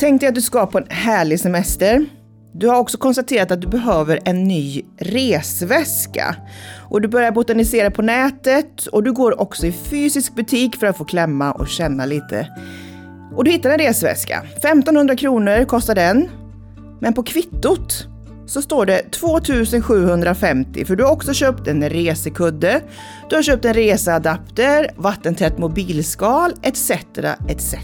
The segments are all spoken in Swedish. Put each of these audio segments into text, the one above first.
Tänk dig att du ska på en härlig semester. Du har också konstaterat att du behöver en ny resväska. Och du börjar botanisera på nätet och du går också i fysisk butik för att få klämma och känna lite. Och du hittar en resväska. 1500 kronor kostar den. Men på kvittot så står det 2750 för du har också köpt en resekudde, du har köpt en reseadapter, vattentätt mobilskal etc. etc.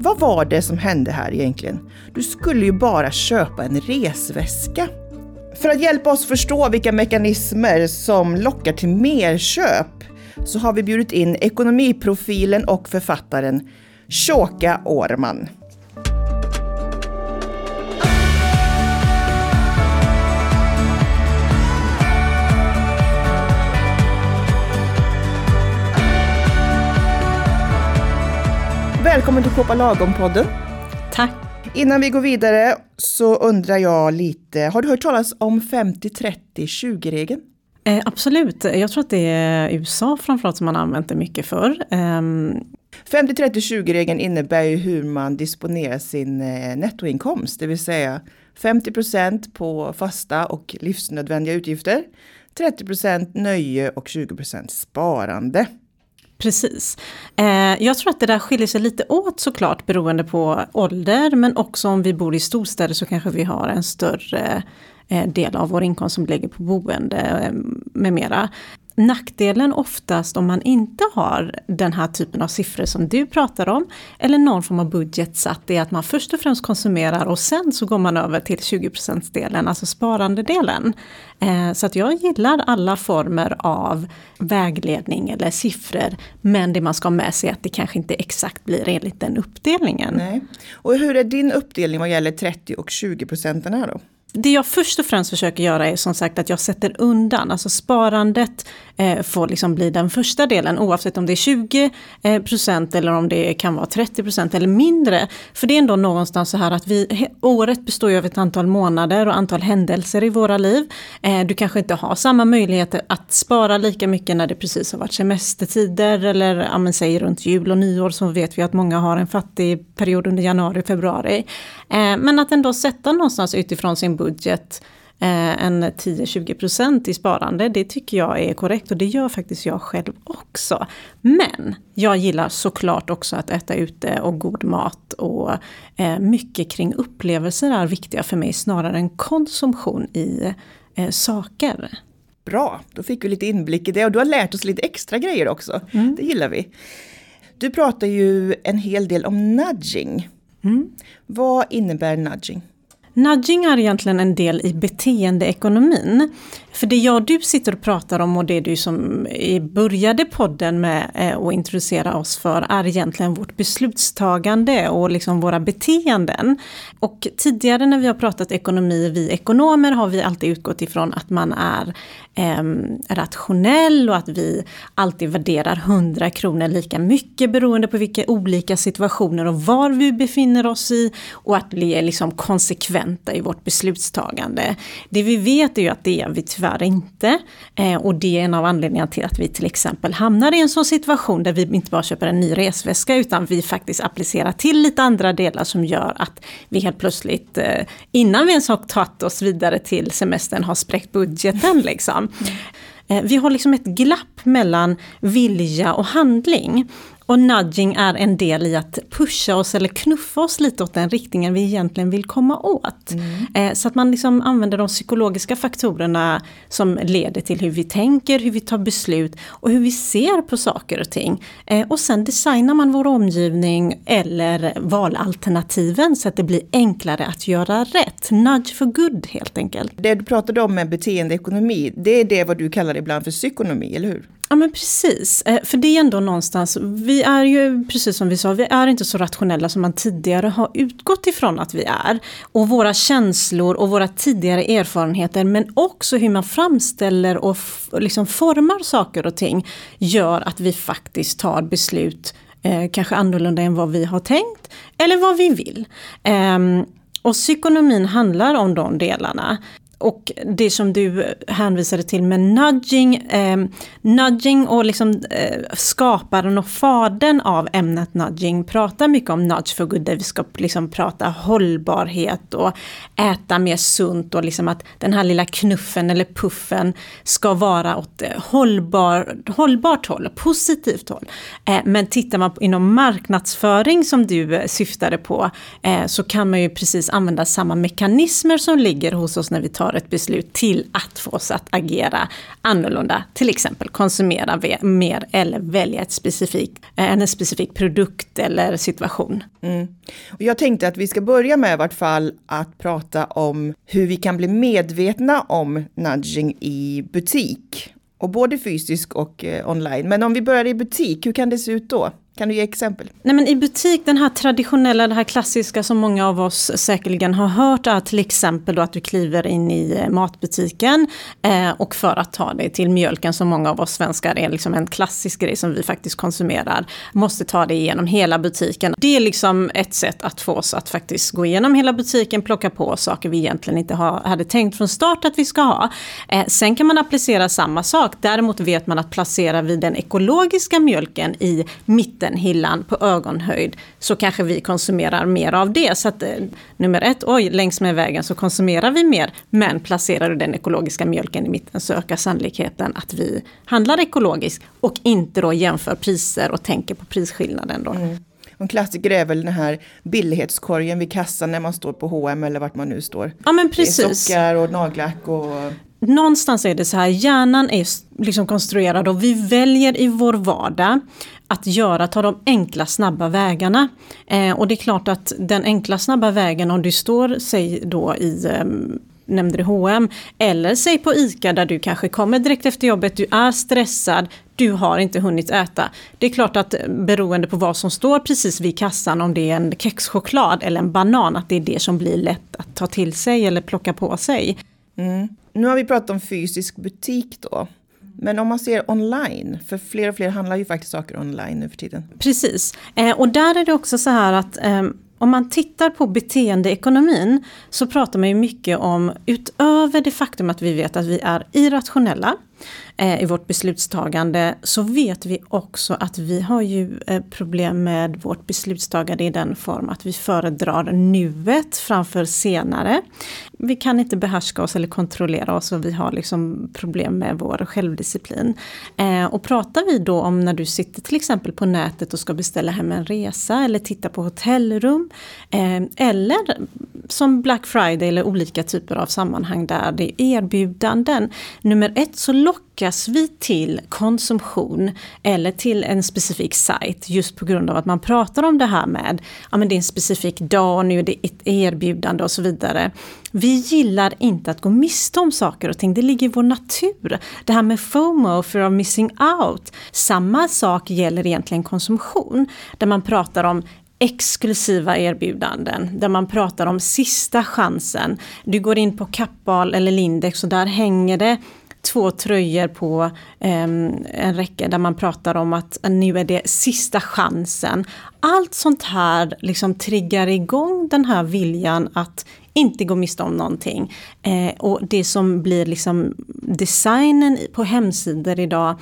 Vad var det som hände här egentligen? Du skulle ju bara köpa en resväska. För att hjälpa oss förstå vilka mekanismer som lockar till merköp så har vi bjudit in ekonomiprofilen och författaren Shoka Årman. Välkommen till Shoppa Lagom-podden. Tack. Innan vi går vidare så undrar jag lite, har du hört talas om 50-30-20-regeln? Eh, absolut, jag tror att det är USA framförallt som man använt det mycket för. Eh, 50-30-20-regeln innebär ju hur man disponerar sin eh, nettoinkomst, det vill säga 50% på fasta och livsnödvändiga utgifter, 30% nöje och 20% sparande. Precis. Eh, jag tror att det där skiljer sig lite åt såklart beroende på ålder men också om vi bor i storstäder så kanske vi har en större eh, del av vår inkomst som ligger på boende eh, med mera. Nackdelen oftast om man inte har den här typen av siffror som du pratar om, eller någon form av budget satt, är att man först och främst konsumerar och sen så går man över till 20%-delen, alltså sparandedelen. Eh, så att jag gillar alla former av vägledning eller siffror, men det man ska ha med sig är att det kanske inte exakt blir enligt den uppdelningen. Nej. Och hur är din uppdelning vad gäller 30 och 20 procenten då? Det jag först och främst försöker göra är som sagt att jag sätter undan, alltså sparandet eh, får liksom bli den första delen oavsett om det är 20 eh, procent eller om det kan vara 30 procent eller mindre. För det är ändå någonstans så här att vi, året består ju av ett antal månader och antal händelser i våra liv. Eh, du kanske inte har samma möjligheter att spara lika mycket när det precis har varit semestertider eller ja, men säg runt jul och nyår så vet vi att många har en fattig period under januari, och februari. Eh, men att ändå sätta någonstans utifrån sin budget eh, en 10-20% i sparande, det tycker jag är korrekt och det gör faktiskt jag själv också. Men jag gillar såklart också att äta ute och god mat och eh, mycket kring upplevelser är viktiga för mig snarare än konsumtion i eh, saker. Bra, då fick vi lite inblick i det och du har lärt oss lite extra grejer också. Mm. Det gillar vi. Du pratar ju en hel del om nudging. Mm. Vad innebär nudging? Nudging är egentligen en del i beteendeekonomin. För det jag och du sitter och pratar om och det du som började podden med eh, att introducera oss för är egentligen vårt beslutstagande och liksom våra beteenden. Och tidigare när vi har pratat ekonomi, vi ekonomer, har vi alltid utgått ifrån att man är eh, rationell och att vi alltid värderar 100 kronor lika mycket beroende på vilka olika situationer och var vi befinner oss i och att vi är liksom konsekventa i vårt beslutstagande. Det vi vet är ju att det är vi tyvärr inte. Eh, och det är en av anledningarna till att vi till exempel hamnar i en sån situation där vi inte bara köper en ny resväska utan vi faktiskt applicerar till lite andra delar som gör att vi helt plötsligt eh, innan vi ens har tagit oss vidare till semestern har spräckt budgeten liksom. Mm. Vi har liksom ett glapp mellan vilja och handling. Och nudging är en del i att pusha oss eller knuffa oss lite åt den riktningen vi egentligen vill komma åt. Mm. Eh, så att man liksom använder de psykologiska faktorerna som leder till hur vi tänker, hur vi tar beslut och hur vi ser på saker och ting. Eh, och sen designar man vår omgivning eller valalternativen så att det blir enklare att göra rätt. Nudge for good helt enkelt. Det du pratade om med beteendeekonomi, det är det vad du kallar ibland för psykonomi, eller hur? Ja men precis, eh, för det är ändå någonstans, vi är ju precis som vi sa, vi är inte så rationella som man tidigare har utgått ifrån att vi är. Och våra känslor och våra tidigare erfarenheter men också hur man framställer och liksom formar saker och ting gör att vi faktiskt tar beslut eh, kanske annorlunda än vad vi har tänkt eller vad vi vill. Eh, och psykonomin handlar om de delarna och det som du hänvisade till med nudging, eh, nudging och liksom eh, skaparen och fadern av ämnet nudging pratar mycket om nudge for good, där vi ska liksom prata hållbarhet och äta mer sunt och liksom att den här lilla knuffen eller puffen ska vara åt eh, hållbar, hållbart håll, positivt håll. Eh, men tittar man på, inom marknadsföring som du eh, syftade på eh, så kan man ju precis använda samma mekanismer som ligger hos oss när vi tar ett beslut till att få oss att agera annorlunda. Till exempel konsumera mer eller välja ett specifik, eh, en specifik produkt eller situation. Mm. Jag tänkte att vi ska börja med i vart fall att prata om hur vi kan bli medvetna om nudging i butik. Och både fysisk och eh, online. Men om vi börjar i butik, hur kan det se ut då? Kan du ge exempel? Nej men i butik, den här traditionella, det här klassiska som många av oss säkerligen har hört är till exempel då att du kliver in i eh, matbutiken eh, och för att ta dig till mjölken som många av oss svenskar är liksom en klassisk grej som vi faktiskt konsumerar, måste ta dig igenom hela butiken. Det är liksom ett sätt att få oss att faktiskt gå igenom hela butiken, plocka på saker vi egentligen inte ha, hade tänkt från start att vi ska ha. Eh, sen kan man applicera samma sak, däremot vet man att placera vi den ekologiska mjölken i mitten hyllan på ögonhöjd så kanske vi konsumerar mer av det. Så att eh, nummer ett, oj, längs med vägen så konsumerar vi mer. Men placerar du den ekologiska mjölken i mitten så ökar sannolikheten att vi handlar ekologiskt och inte då jämför priser och tänker på prisskillnaden. Då. Mm. En klassiker är väl den här billighetskorgen vid kassan när man står på H&M eller vart man nu står. Ja men precis. Det är sockar och nagellack och någonstans är det så här, hjärnan är liksom konstruerad och vi väljer i vår vardag att göra, ta de enkla snabba vägarna. Eh, och det är klart att den enkla snabba vägen om du står, säg då i eh, nämnde du H&M eller säg på ICA där du kanske kommer direkt efter jobbet, du är stressad, du har inte hunnit äta. Det är klart att eh, beroende på vad som står precis vid kassan, om det är en kexchoklad eller en banan, att det är det som blir lätt att ta till sig eller plocka på sig. Mm. Nu har vi pratat om fysisk butik då. Men om man ser online, för fler och fler handlar ju faktiskt saker online nu för tiden. Precis, eh, och där är det också så här att eh, om man tittar på beteendeekonomin så pratar man ju mycket om utöver det faktum att vi vet att vi är irrationella Eh, i vårt beslutstagande så vet vi också att vi har ju eh, problem med vårt beslutstagande i den form att vi föredrar nuet framför senare. Vi kan inte behärska oss eller kontrollera oss och vi har liksom problem med vår självdisciplin. Eh, och pratar vi då om när du sitter till exempel på nätet och ska beställa hem en resa eller titta på hotellrum eller som Black Friday eller olika typer av sammanhang där det är erbjudanden. Nummer ett så lockar lockas vi till konsumtion eller till en specifik sajt just på grund av att man pratar om det här med ja men det är en specifik dag, nu är det ett erbjudande och så vidare. Vi gillar inte att gå miste om saker och ting, det ligger i vår natur. Det här med FOMO, fear of missing out. Samma sak gäller egentligen konsumtion, där man pratar om exklusiva erbjudanden där man pratar om sista chansen. Du går in på Kappahl eller Lindex och där hänger det två tröjor på eh, en räcka där man pratar om att nu är det sista chansen. Allt sånt här liksom triggar igång den här viljan att inte gå miste om någonting. Eh, och det som blir liksom designen på hemsidor idag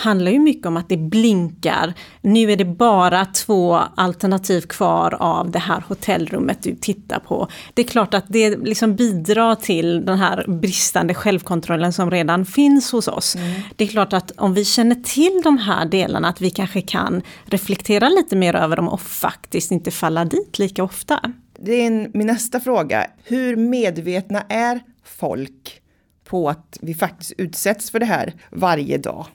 handlar ju mycket om att det blinkar. Nu är det bara två alternativ kvar av det här hotellrummet du tittar på. Det är klart att det liksom bidrar till den här bristande självkontrollen som redan finns hos oss. Mm. Det är klart att om vi känner till de här delarna, att vi kanske kan reflektera lite mer över dem och faktiskt inte falla dit lika ofta. Det är en, min nästa fråga. Hur medvetna är folk på att vi faktiskt utsätts för det här varje dag?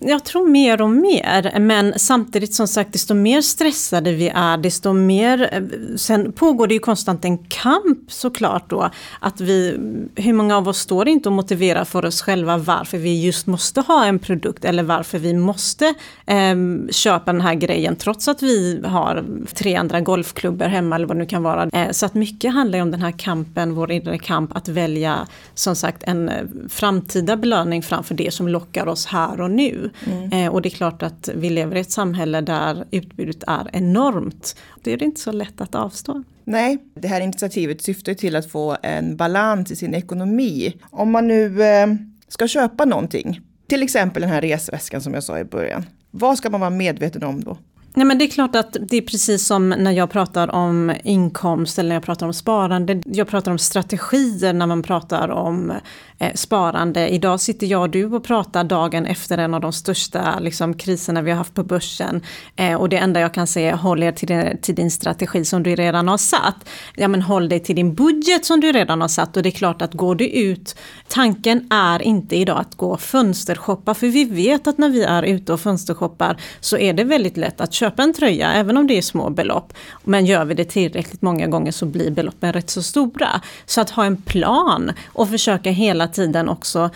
Jag tror mer och mer, men samtidigt som sagt desto mer stressade vi är, desto mer... Eh, sen pågår det ju konstant en kamp såklart då. Att vi, hur många av oss står inte och motiverar för oss själva varför vi just måste ha en produkt eller varför vi måste eh, köpa den här grejen trots att vi har tre andra golfklubbor hemma eller vad det nu kan vara. Eh, så att mycket handlar ju om den här kampen, vår inre kamp, att välja som sagt en eh, framtida belöning framför det som lockar oss här och nu nu. Mm. Eh, och det är klart att vi lever i ett samhälle där utbudet är enormt. Det är inte så lätt att avstå. Nej, det här initiativet syftar till att få en balans i sin ekonomi. Om man nu eh, ska köpa någonting, till exempel den här resväskan som jag sa i början. Vad ska man vara medveten om då? Nej men det är klart att det är precis som när jag pratar om inkomst eller när jag pratar om sparande. Jag pratar om strategier när man pratar om Eh, sparande. Idag sitter jag och du och pratar dagen efter en av de största liksom, kriserna vi har haft på börsen. Eh, och det enda jag kan säga är håll er till din, till din strategi som du redan har satt. Ja men håll dig till din budget som du redan har satt och det är klart att går du ut, tanken är inte idag att gå fönstershoppa för vi vet att när vi är ute och fönstershoppar så är det väldigt lätt att köpa en tröja, även om det är små belopp. Men gör vi det tillräckligt många gånger så blir beloppen rätt så stora. Så att ha en plan och försöka hela tiden också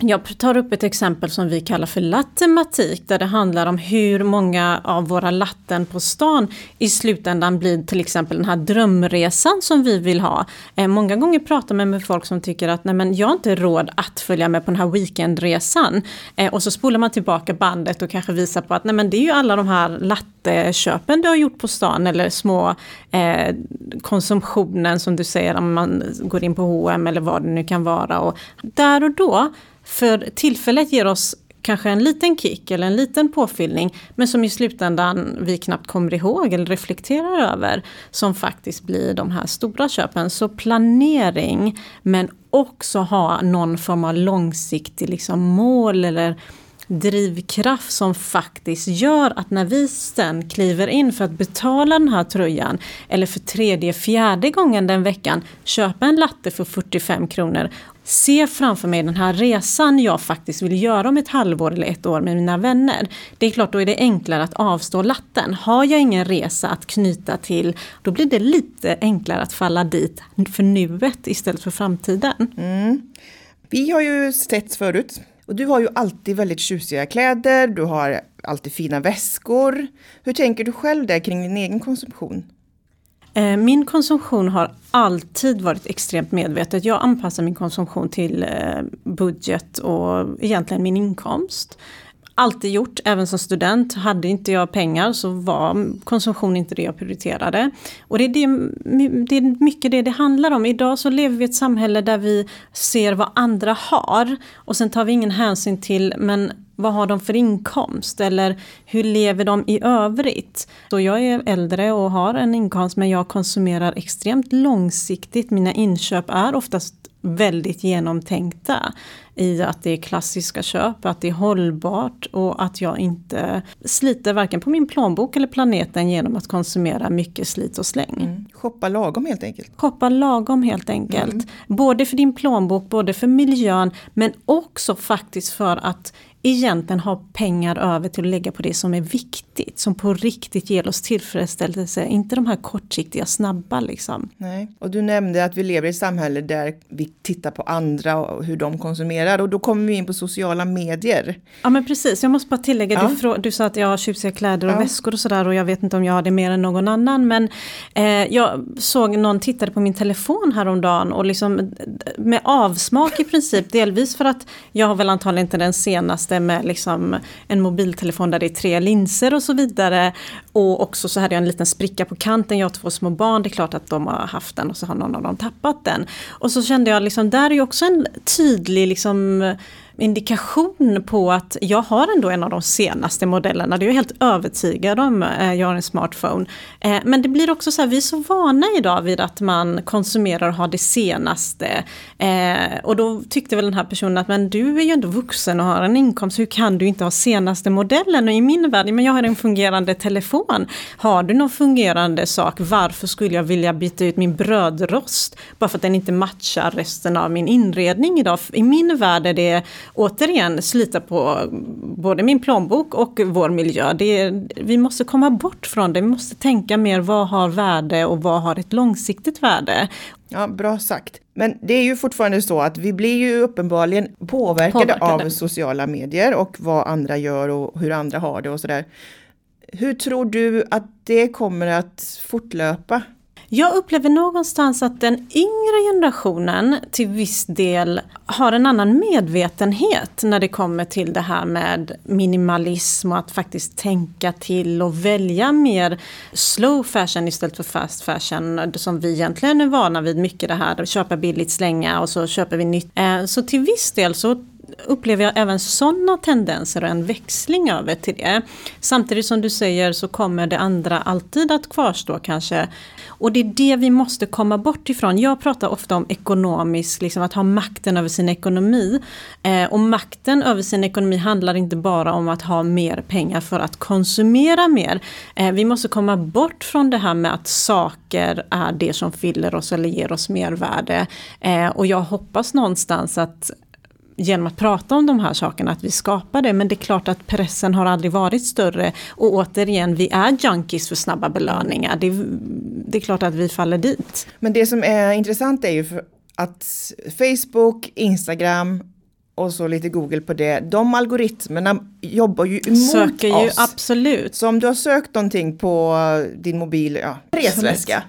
jag tar upp ett exempel som vi kallar för lattematik där det handlar om hur många av våra latten på stan i slutändan blir till exempel den här drömresan som vi vill ha. Eh, många gånger pratar man med folk som tycker att nej men jag har inte råd att följa med på den här weekendresan. Eh, och så spolar man tillbaka bandet och kanske visar på att nej men det är ju alla de här latteköpen du har gjort på stan eller små eh, konsumtionen som du säger om man går in på H&M eller vad det nu kan vara. Och där och då för tillfället ger oss kanske en liten kick eller en liten påfyllning men som i slutändan vi knappt kommer ihåg eller reflekterar över som faktiskt blir de här stora köpen. Så planering men också ha någon form av långsiktig liksom mål eller drivkraft som faktiskt gör att när vi sen kliver in för att betala den här tröjan eller för tredje, fjärde gången den veckan köpa en latte för 45 kronor se framför mig den här resan jag faktiskt vill göra om ett halvår eller ett år med mina vänner. Det är klart, då är det enklare att avstå latten. Har jag ingen resa att knyta till, då blir det lite enklare att falla dit för nuet istället för framtiden. Mm. Vi har ju sett förut och du har ju alltid väldigt tjusiga kläder, du har alltid fina väskor. Hur tänker du själv där kring din egen konsumtion? Eh, min konsumtion har alltid varit extremt medvetet. Jag anpassar min konsumtion till eh, budget och egentligen min inkomst. Alltid gjort, även som student. Hade inte jag pengar så var konsumtion inte det jag prioriterade. Och det är, det, det är mycket det det handlar om. Idag så lever vi i ett samhälle där vi ser vad andra har och sen tar vi ingen hänsyn till men vad har de för inkomst eller hur lever de i övrigt? Så jag är äldre och har en inkomst men jag konsumerar extremt långsiktigt. Mina inköp är oftast väldigt genomtänkta i att det är klassiska köp, att det är hållbart och att jag inte sliter varken på min plånbok eller planeten genom att konsumera mycket slit och släng. Mm. Shoppa lagom helt enkelt. Shoppa lagom helt enkelt. Mm. Både för din plånbok, både för miljön men också faktiskt för att egentligen ha pengar över till att lägga på det som är viktigt, som på riktigt ger oss tillfredsställelse, inte de här kortsiktiga snabba liksom. Nej. Och du nämnde att vi lever i ett samhälle där vi tittar på andra och hur de konsumerar och då kommer vi in på sociala medier. Ja men precis, jag måste bara tillägga, ja. du, du sa att jag har tjusiga kläder och ja. väskor och sådär och jag vet inte om jag har det mer än någon annan men eh, jag såg någon tittade på min telefon häromdagen och liksom med avsmak i princip, delvis för att jag har väl antagligen inte den senaste det med liksom en mobiltelefon där det är tre linser och så vidare. Och också så hade jag en liten spricka på kanten, jag har två små barn, det är klart att de har haft den och så har någon av dem tappat den. Och så kände jag liksom, där är ju också en tydlig liksom indikation på att jag har ändå en av de senaste modellerna. Det är jag helt övertygad om. Eh, jag har en smartphone. Eh, men det blir också så här, vi är så vana idag vid att man konsumerar och har det senaste. Eh, och då tyckte väl den här personen att men du är ju ändå vuxen och har en inkomst, hur kan du inte ha senaste modellen? Och i min värld, men jag har en fungerande telefon. Har du någon fungerande sak, varför skulle jag vilja byta ut min brödrost? Bara för att den inte matchar resten av min inredning idag. I min värld är det återigen slita på både min plånbok och vår miljö. Det är, vi måste komma bort från det, vi måste tänka mer vad har värde och vad har ett långsiktigt värde. Ja, bra sagt. Men det är ju fortfarande så att vi blir ju uppenbarligen påverkade, påverkade. av sociala medier och vad andra gör och hur andra har det och sådär. Hur tror du att det kommer att fortlöpa? Jag upplever någonstans att den yngre generationen till viss del har en annan medvetenhet när det kommer till det här med minimalism och att faktiskt tänka till och välja mer slow fashion istället för fast fashion. Som vi egentligen är vana vid mycket det här, att köpa billigt, slänga och så köper vi nytt. Eh, så till viss del så upplever jag även sådana tendenser och en växling över till det. Samtidigt som du säger så kommer det andra alltid att kvarstå kanske. Och det är det vi måste komma bort ifrån. Jag pratar ofta om ekonomisk, liksom att ha makten över sin ekonomi. Eh, och makten över sin ekonomi handlar inte bara om att ha mer pengar för att konsumera mer. Eh, vi måste komma bort från det här med att saker är det som fyller oss eller ger oss mervärde. Eh, och jag hoppas någonstans att genom att prata om de här sakerna att vi skapar det. Men det är klart att pressen har aldrig varit större. Och återigen, vi är junkies för snabba belöningar. Det, det är klart att vi faller dit. Men det som är intressant är ju att Facebook, Instagram och så lite Google på det. De algoritmerna jobbar ju emot Söker ju, oss. absolut. Så om du har sökt någonting på din mobil, ja, resväska.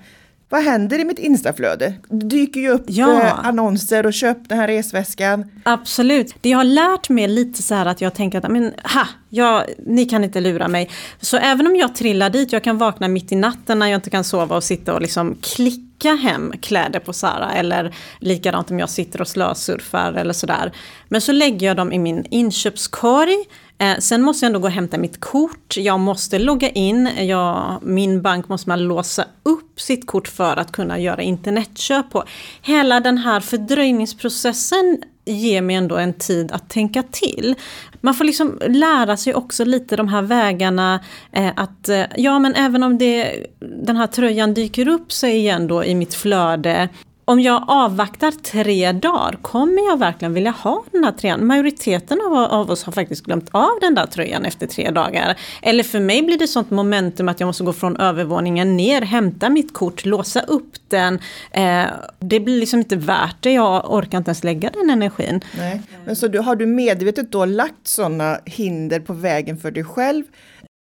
Vad händer i mitt instaflöde? Det dyker ju upp Ja. eh, annonser och köp den här resväskan. Absolut. Det jag har lärt mig lite så här att jag tänker att men, ha, jag, ni kan inte lura mig. Så även om jag trillar dit, jag kan vakna mitt i natten när jag inte kan sova och sitta och liksom klicka hem kläder på Zara. Eller likadant om jag sitter och slösurfar eller sådär. Men så lägger jag dem i min inköpskorg. Eh, sen måste jag ändå gå och hämta mitt kort. Jag måste logga in. Jag, min bank måste man låsa upp sitt kort för att kunna göra internetköp på. Hela den här fördröjningsprocessen ger mig ändå en tid att tänka till. Man får liksom lära sig också lite de här vägarna eh, att eh, ja men även om det, den här tröjan dyker upp sig igen då i mitt flöde om jag avvaktar tre dagar, kommer jag verkligen vilja ha den här tröjan? Majoriteten av, av oss har faktiskt glömt av den där tröjan efter tre dagar. Eller för mig blir det sånt momentum att jag måste gå från övervåningen ner, hämta mitt kort, låsa upp den. Eh, det blir liksom inte värt det, jag orkar inte ens lägga den energin. Nej. Men så du, har du medvetet då lagt sådana hinder på vägen för dig själv?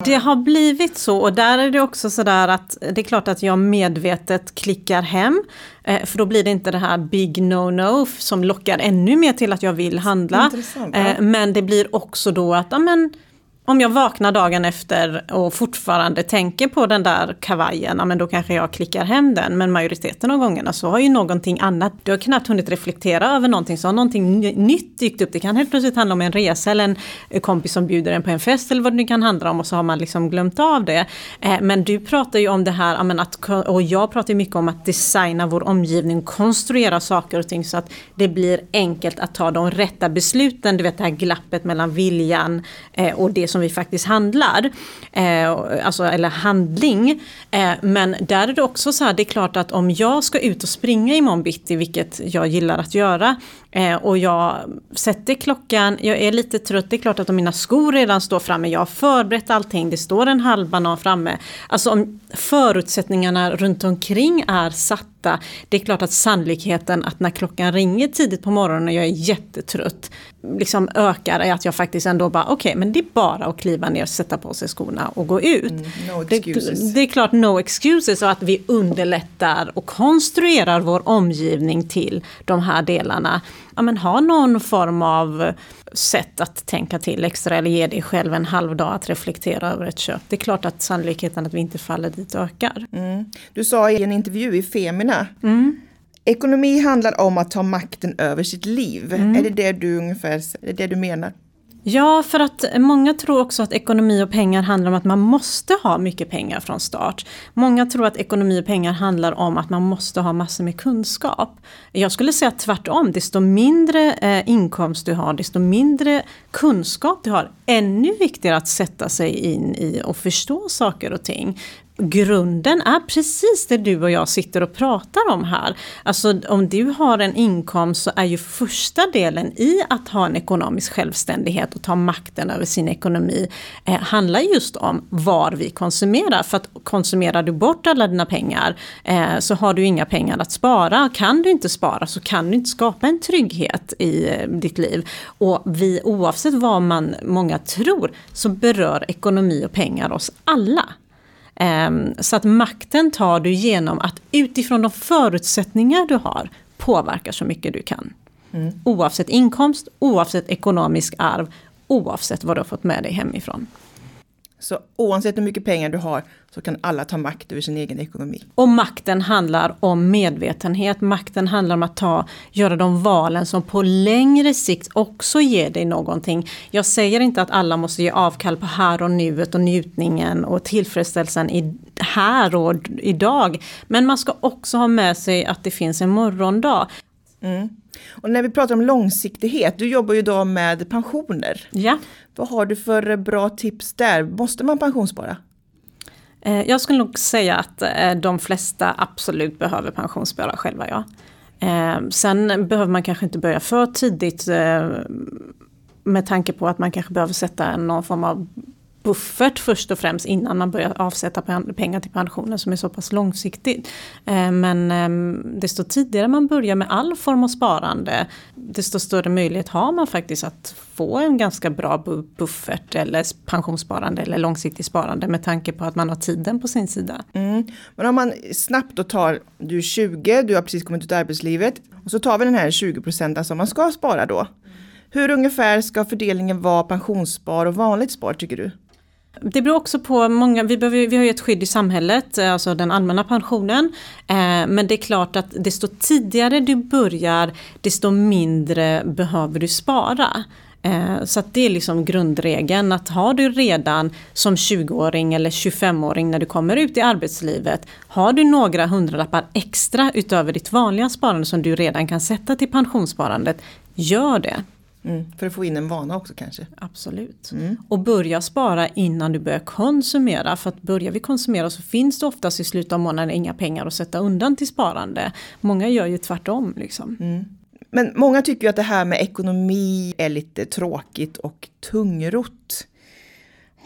Det har blivit så och där är det också sådär att det är klart att jag medvetet klickar hem. Eh, för då blir det inte det här big no-no som lockar ännu mer till att jag vill handla. Ja. Eh, men det blir också då att, ja, men, om jag vaknar dagen efter och fortfarande tänker på den där kavajen, ja, men då kanske jag klickar hem den. Men majoriteten av gångerna så har ju någonting annat, du har knappt hunnit reflektera över någonting, så har någonting nytt dykt upp. Det kan helt plötsligt handla om en resa eller en kompis som bjuder en på en fest eller vad det nu kan handla om och så har man liksom glömt av det. Eh, men du pratar ju om det här, ja, men att, och jag pratar ju mycket om att designa vår omgivning, konstruera saker och ting så att det blir enkelt att ta de rätta besluten. Du vet det här glappet mellan viljan eh, och det som vi faktiskt handlar. Eh, alltså, eller handling. Eh, men där är det också så här, det är klart att om jag ska ut och springa imorgon bitti, vilket jag gillar att göra, eh, och jag sätter klockan, jag är lite trött, det är klart att om mina skor redan står framme, jag har förberett allting, det står en halv banan framme. Alltså om förutsättningarna runt omkring är satta, det är klart att sannolikheten att när klockan ringer tidigt på morgonen och jag är jättetrött, liksom ökar är att jag faktiskt ändå bara, okej men det är bara att kliva ner, sätta på sig skorna och gå ut. no det, det är klart no excuses och att vi underlättar och konstruerar vår omgivning till de här delarna. Ja, men ha någon form av sätt att tänka till extra eller ge dig själv en halv dag att reflektera över ett köp. Det är klart att sannolikheten att vi inte faller dit ökar. Du sa i en intervju i Femina, ekonomi handlar om att ta makten över sitt liv. Är det det du ungefär, är det det du menar? Ja, för att många tror också att ekonomi och pengar handlar om att man måste ha mycket pengar från start. Många tror att ekonomi och pengar handlar om att man måste ha massor med kunskap. Jag skulle säga tvärtom, desto mindre eh, inkomst du har, desto mindre kunskap du har, ännu viktigare att sätta sig in i och förstå saker och ting grunden är precis det du och jag sitter och pratar om här. Alltså om du har en inkomst så är ju första delen i att ha en ekonomisk självständighet och ta makten över sin ekonomi eh, handlar just om var vi konsumerar. För att konsumerar du bort alla dina pengar eh, så har du inga pengar att spara. Kan du inte spara så kan du inte skapa en trygghet i eh, ditt liv. Och vi, oavsett vad man många tror så berör ekonomi och pengar oss alla. Ehm, så att makten tar du genom att utifrån de förutsättningar du har påverka så mycket du kan. Mm. Oavsett inkomst, oavsett ekonomisk arv, oavsett vad du har fått med dig hemifrån. Så oavsett hur mycket pengar du har så kan alla ta makt över sin egen ekonomi. Och makten handlar om medvetenhet. Makten handlar om att ta, göra de valen som på längre sikt också ger dig någonting. Jag säger inte att alla måste ge avkall på här och nuet och njutningen och tillfredsställelsen i, här och idag. Men man ska också ha med sig att det finns en morgondag. Mm. Och när vi pratar om långsiktighet, du jobbar ju då med pensioner. Ja. Vad har du för bra tips där? Måste man pensionsspara? Eh, jag skulle nog säga att eh, de flesta absolut behöver pensionsspara själva, ja. Eh, sen behöver man kanske inte börja för tidigt med tanke på att man kanske behöver sätta någon form av buffert först och främst innan man börjar avsätta pengar till pensionen som är så pass långsiktigt. Eh, men ehm, desto tidigare man börjar med all form av sparande desto större möjlighet har man faktiskt att få en ganska bra buffert eller pensionssparande eller långsiktigt sparande med tanke på att man har tiden på sin sida. Mm. Men om man snabbt då tar, du är 20, du har precis kommit ut i arbetslivet och så tar vi den här 20 procenten som man ska spara då. Hur ungefär ska fördelningen vara pensionsspar och vanligt spar tycker du? Det beror också på många, vi, behöver, vi har ju ett skydd i samhället, eh, alltså den allmänna pensionen. Eh, men det är klart att desto tidigare du börjar, desto mindre behöver du spara. Eh, så det är liksom grundregeln att har du redan som 20-åring eller 25-åring när du kommer ut i arbetslivet, har du några hundralappar extra utöver ditt vanliga sparande som du redan kan sätta till pensionssparandet, gör det. Mm, för att få in en vana också kanske? Absolut. Mm. Och börja spara innan du börjar konsumera. För att börjar vi konsumera så finns det oftast i slutet av månaden inga pengar att sätta undan till sparande. Många gör ju tvärtom. Liksom. Mm. Men många tycker ju att det här med ekonomi är lite tråkigt och tungrot.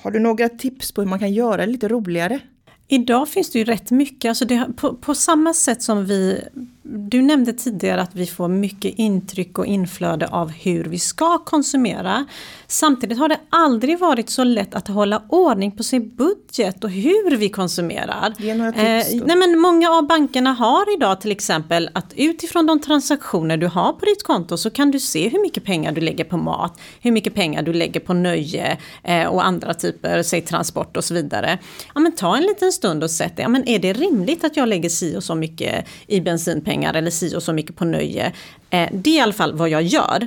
Har du några tips på hur man kan göra det lite roligare? Idag finns det ju rätt mycket, alltså det, på, på samma sätt som vi du nämnde tidigare att vi får mycket intryck och inflöde av hur vi ska konsumera. Samtidigt har det aldrig varit så lätt att hålla ordning på sin budget och hur vi konsumerar. Ge några tips eh, nej men många av bankerna har idag till exempel att utifrån de transaktioner du har på ditt konto så kan du se hur mycket pengar du lägger på mat, hur mycket pengar du lägger på nöje eh, och andra typer, säg transport och så vidare. Ja, men ta en liten stund och sätt ja, men är det rimligt att jag lägger si och så mycket i bensinpengar pengar eller si och så mycket på nöje. Eh, det är i alla fall vad jag gör.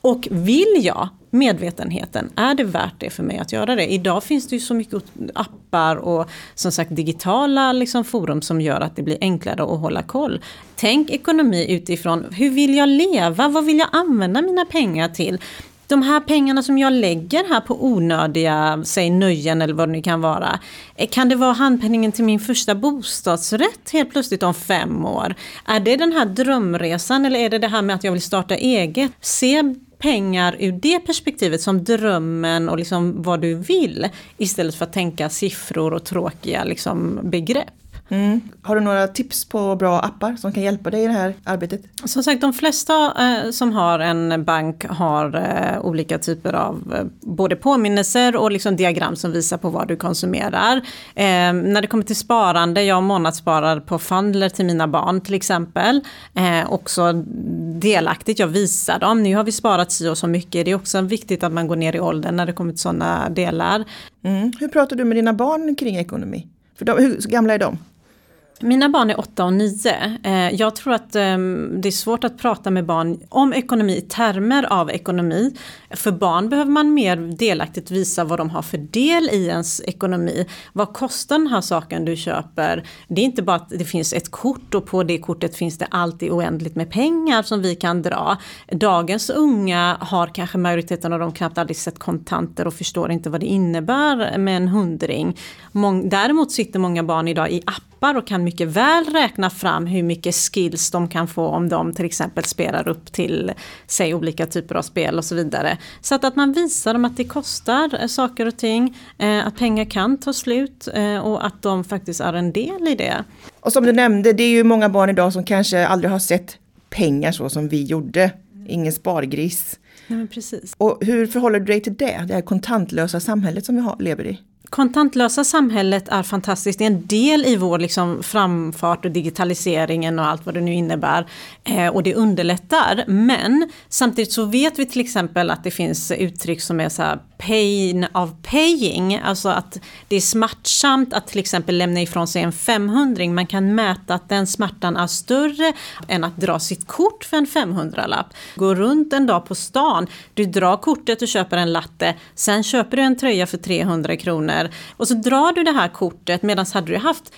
Och vill jag medvetenheten, är det värt det för mig att göra det? Idag finns det ju så mycket appar och som sagt digitala liksom, forum som gör att det blir enklare att hålla koll. Tänk ekonomi utifrån, hur vill jag leva? Vad vill jag använda mina pengar till? De här pengarna som jag lägger här på onödiga, säg nöjen eller vad det nu kan vara. Eh, kan det vara handpenningen till min första bostadsrätt helt plötsligt om fem år? Är det den här drömresan eller är det det här med att jag vill starta eget? Se pengar ur det perspektivet som drömmen och liksom vad du vill istället för att tänka siffror och tråkiga liksom begrepp. Mm. Har du några tips på bra appar som kan hjälpa dig i det här arbetet? Som sagt, de flesta eh, som har en bank har eh, olika typer av eh, både påminnelser och liksom diagram som visar på vad du konsumerar. Eh, när det kommer till sparande, jag månadssparar på Fundler till mina barn till exempel. Eh, också delaktigt, jag visar dem, nu har vi sparat si och så mycket. Det är också viktigt att man går ner i åldern när det kommer till sådana delar. Mm. Hur pratar du med dina barn kring ekonomi? För de, hur gamla är de? Mina barn är 8 och 9. Eh, jag tror att ehm, det är svårt att prata med barn om ekonomi i termer av ekonomi. För barn behöver man mer delaktigt visa vad de har för del i ens ekonomi. Vad kostar den här saken du köper? Det är inte bara att det finns ett kort och på det kortet finns det alltid oändligt med pengar som vi kan dra. Dagens unga har kanske majoriteten av dem knappt aldrig sett kontanter och förstår inte vad det innebär med en hundring. Däremot sitter många barn idag i appar och kan mycket väl räkna fram hur mycket skills de kan få om de till exempel spelar upp till säg olika typer av spel och så vidare. Så att, att man visar dem att det kostar eh, saker och ting, eh, att pengar kan ta slut eh, och att de faktiskt är en del i det. Och som du nämnde, det är ju många barn idag som kanske aldrig har sett pengar så som vi gjorde. Ingen spargris. Nej, precis. Och hur förhåller du dig till det, det här kontantlösa samhället som vi har, lever i? Kontantlösa samhället är fantastiskt. Det är en del i vår liksom framfart och digitaliseringen och allt vad det nu innebär. Eh, och det underlättar. Men samtidigt så vet vi till exempel att det finns uttryck som är så här pain of paying. Alltså att det är smärtsamt att till exempel lämna ifrån sig en 500 Man kan mäta att den smärtan är större än att dra sitt kort för en 500-lapp. Gå runt en dag på stan, du drar kortet och köper en latte. Sen köper du en tröja för 300 kronor. Och så drar du det här kortet medan hade du haft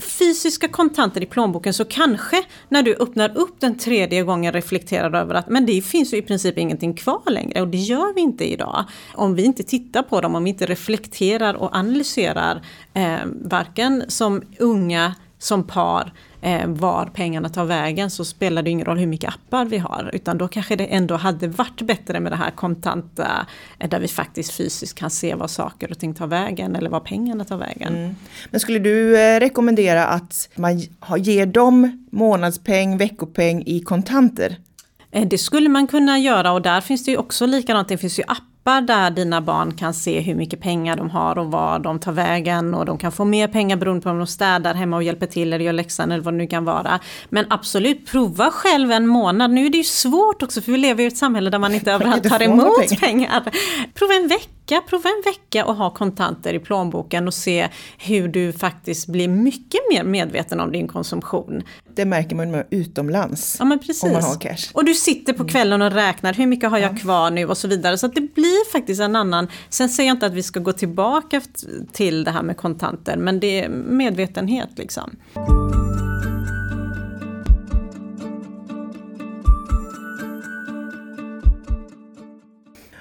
fysiska kontanter i plånboken så kanske när du öppnar upp den tredje gången reflekterar över att men det finns ju i princip ingenting kvar längre och det gör vi inte idag. Om vi inte tittar på dem, om vi inte reflekterar och analyserar eh, varken som unga, som par eh, var pengarna tar vägen så spelar det ingen roll hur mycket appar vi har. Utan då kanske det ändå hade varit bättre med det här kontanta eh, där vi faktiskt fysiskt kan se vad saker och ting tar vägen eller vad pengarna tar vägen. Mm. Men skulle du eh, rekommendera att man ger dem månadspeng, veckopeng i kontanter? Eh, det skulle man kunna göra och där finns det ju också likadant, det finns ju appar appar där dina barn kan se hur mycket pengar de har och var de tar vägen och de kan få mer pengar beroende på om de städar hemma och hjälper till eller gör läxan eller vad det nu kan vara. Men absolut, prova själv en månad. Nu är det ju svårt också för vi lever i ett samhälle där man inte överallt tar emot pengar. pengar. Prova en vecka vecka, prova en vecka och ha kontanter i plånboken och se hur du faktiskt blir mycket mer medveten om din konsumtion. Det märker man utomlands. Ja men precis. Om man har cash. Och du sitter på kvällen och räknar, hur mycket har jag kvar nu och så vidare. Så det blir faktiskt en annan, sen säger jag inte att vi ska gå tillbaka till det här med kontanter, men det är medvetenhet liksom.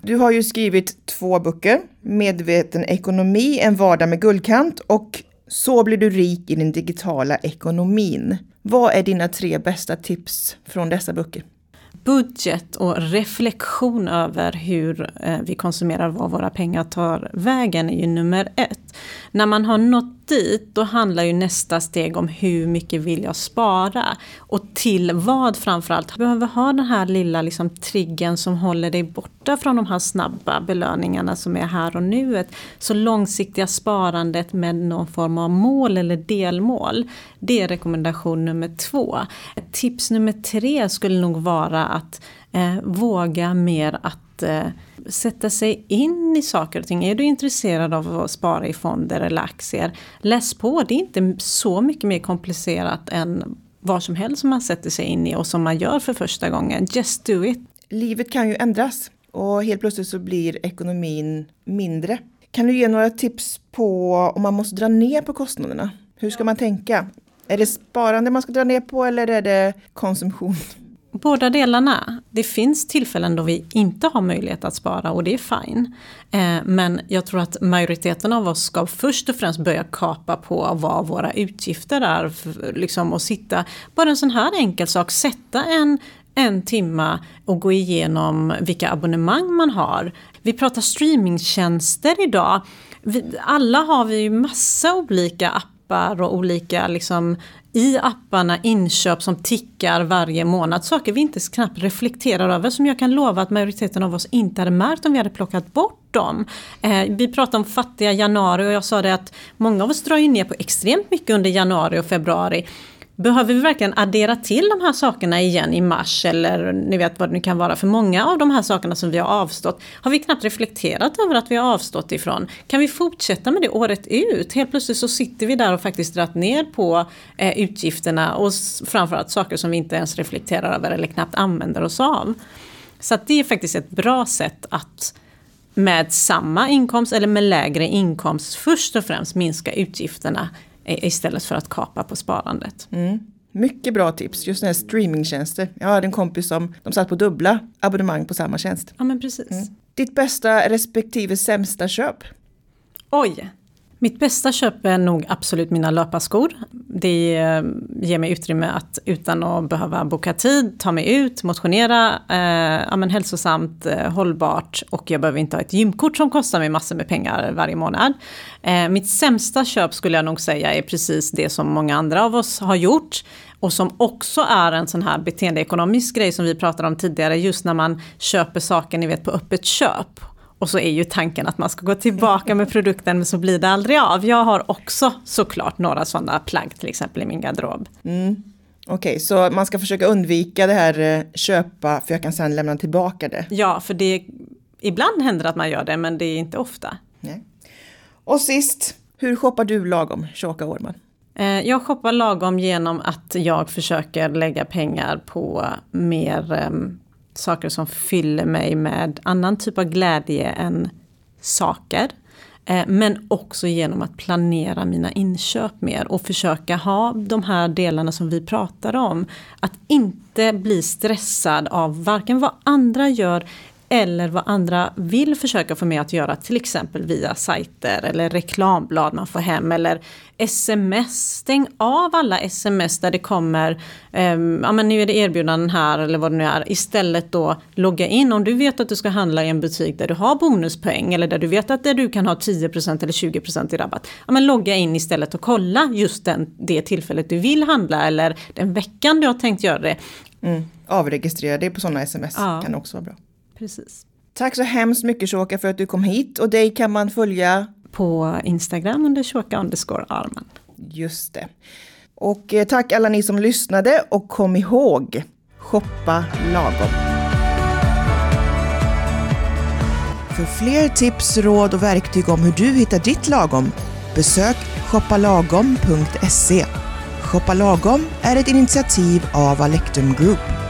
Du har ju skrivit två böcker, Medveten ekonomi, en vardag med guldkant och så blir du rik i den digitala ekonomin. Vad är dina tre bästa tips från dessa böcker? Budget och reflektion över hur eh, vi konsumerar, var våra pengar tar vägen är ju nummer ett. När man har nått dit, då handlar ju nästa steg om hur mycket vill jag spara? Och till vad framförallt? Du behöver ha den här lilla liksom, triggen som håller dig borta från de här snabba belöningarna som är här och nuet. Så långsiktiga sparandet med någon form av mål eller delmål. Det är rekommendation nummer två. Tips nummer tre skulle nog vara att eh, våga mer att eh, sätta sig in i saker och ting. Är du intresserad av att spara i fonder eller aktier, läs på. Det är inte så mycket mer komplicerat än vad som helst som man sätter sig in i och som man gör för första gången. Just do it! Livet kan ju ändras och helt plötsligt så blir ekonomin mindre. Kan du ge några tips på om man måste dra ner på kostnaderna? Hur ska man tänka? Är det sparande man ska dra ner på eller är det konsumtion? Båda delarna. Det finns tillfällen då vi inte har möjlighet att spara och det är fine. Eh, men jag tror att majoriteten av oss ska först och främst börja kapa på vad våra utgifter är. Liksom, och sitta, bara en sån här enkel sak, sätta en, en timma och gå igenom vilka abonnemang man har. Vi pratar streamingtjänster idag. Vi, alla har vi ju massa olika appar och olika liksom, i apparna inköp som tickar varje månad. Saker vi inte knappt reflekterar över som jag kan lova att majoriteten av oss inte hade märkt om vi hade plockat bort dem. Eh, vi pratade om fattiga januari och jag sa det att många av oss drar ju ner på extremt mycket under januari och februari. Behöver vi verkligen addera till de här sakerna igen i mars eller ni vet vad det nu kan vara? För många av de här sakerna som vi har avstått har vi knappt reflekterat över att vi har avstått ifrån. Kan vi fortsätta med det året ut? Helt plötsligt så sitter vi där och faktiskt dragit ner på eh, utgifterna och framförallt saker som vi inte ens reflekterar över eller knappt använder oss av. Så det är faktiskt ett bra sätt att med samma inkomst eller med lägre inkomst först och främst minska utgifterna istället för att kapa på sparandet. Mm. Mycket bra tips, just den här streamingtjänster. Jag hade en kompis som de satt på dubbla abonnemang på samma tjänst. Ja men precis. Mm. Ditt bästa respektive sämsta köp? Oj, mitt bästa köp är nog absolut mina löparskor. Det eh, ger mig utrymme att utan att behöva boka tid, ta mig ut, motionera, eh, ja, men hälsosamt, eh, hållbart och jag behöver inte ha ett gymkort som kostar mig massor med pengar varje månad. Eh, mitt sämsta köp skulle jag nog säga är precis det som många andra av oss har gjort och som också är en sån här beteendeekonomisk grej som vi pratade om tidigare, just när man köper saker ni vet på öppet köp och så är ju tanken att man ska gå tillbaka med produkten men så blir det aldrig av. Jag har också såklart några sådana plagg till exempel i min garderob. Mm. Okej, okay, så man ska försöka undvika det här eh, köpa för jag kan sedan lämna tillbaka det? Ja, för det ibland händer att man gör det men det är inte ofta. Nej. Och sist, hur shoppar du lagom, Shoka Årman? Eh, jag shoppar lagom genom att jag försöker lägga pengar på mer um, saker som fyller mig med annan typ av glädje än saker. Eh, men också genom att planera mina inköp mer och försöka ha de här delarna som vi pratar om. Att inte bli stressad av varken vad andra gör eller vad andra vill försöka få mig att göra, till exempel via sajter eller reklamblad man får hem eller sms. Stäng av alla sms där det kommer, um, ja men nu är det erbjudanden här eller vad det nu är. Istället då logga in om du vet att du ska handla i en butik där du har bonuspoäng eller där du vet att du kan ha 10% eller 20% i rabatt. Ja men logga in istället och kolla just den, det tillfället du vill handla eller den veckan du har tänkt göra det. Mm. Avregistrera dig på sådana sms ja. kan också vara bra. Precis. Tack så hemskt mycket Shoka för att du kom hit och dig kan man följa på Instagram under Shoka underscore Arman. Just det. Och eh, tack alla ni som lyssnade och kom ihåg, shoppa lagom. För fler tips, råd och verktyg om hur du hittar ditt lagom, besök shoppalagom.se. Shoppa lagom är ett initiativ av Alectum Group.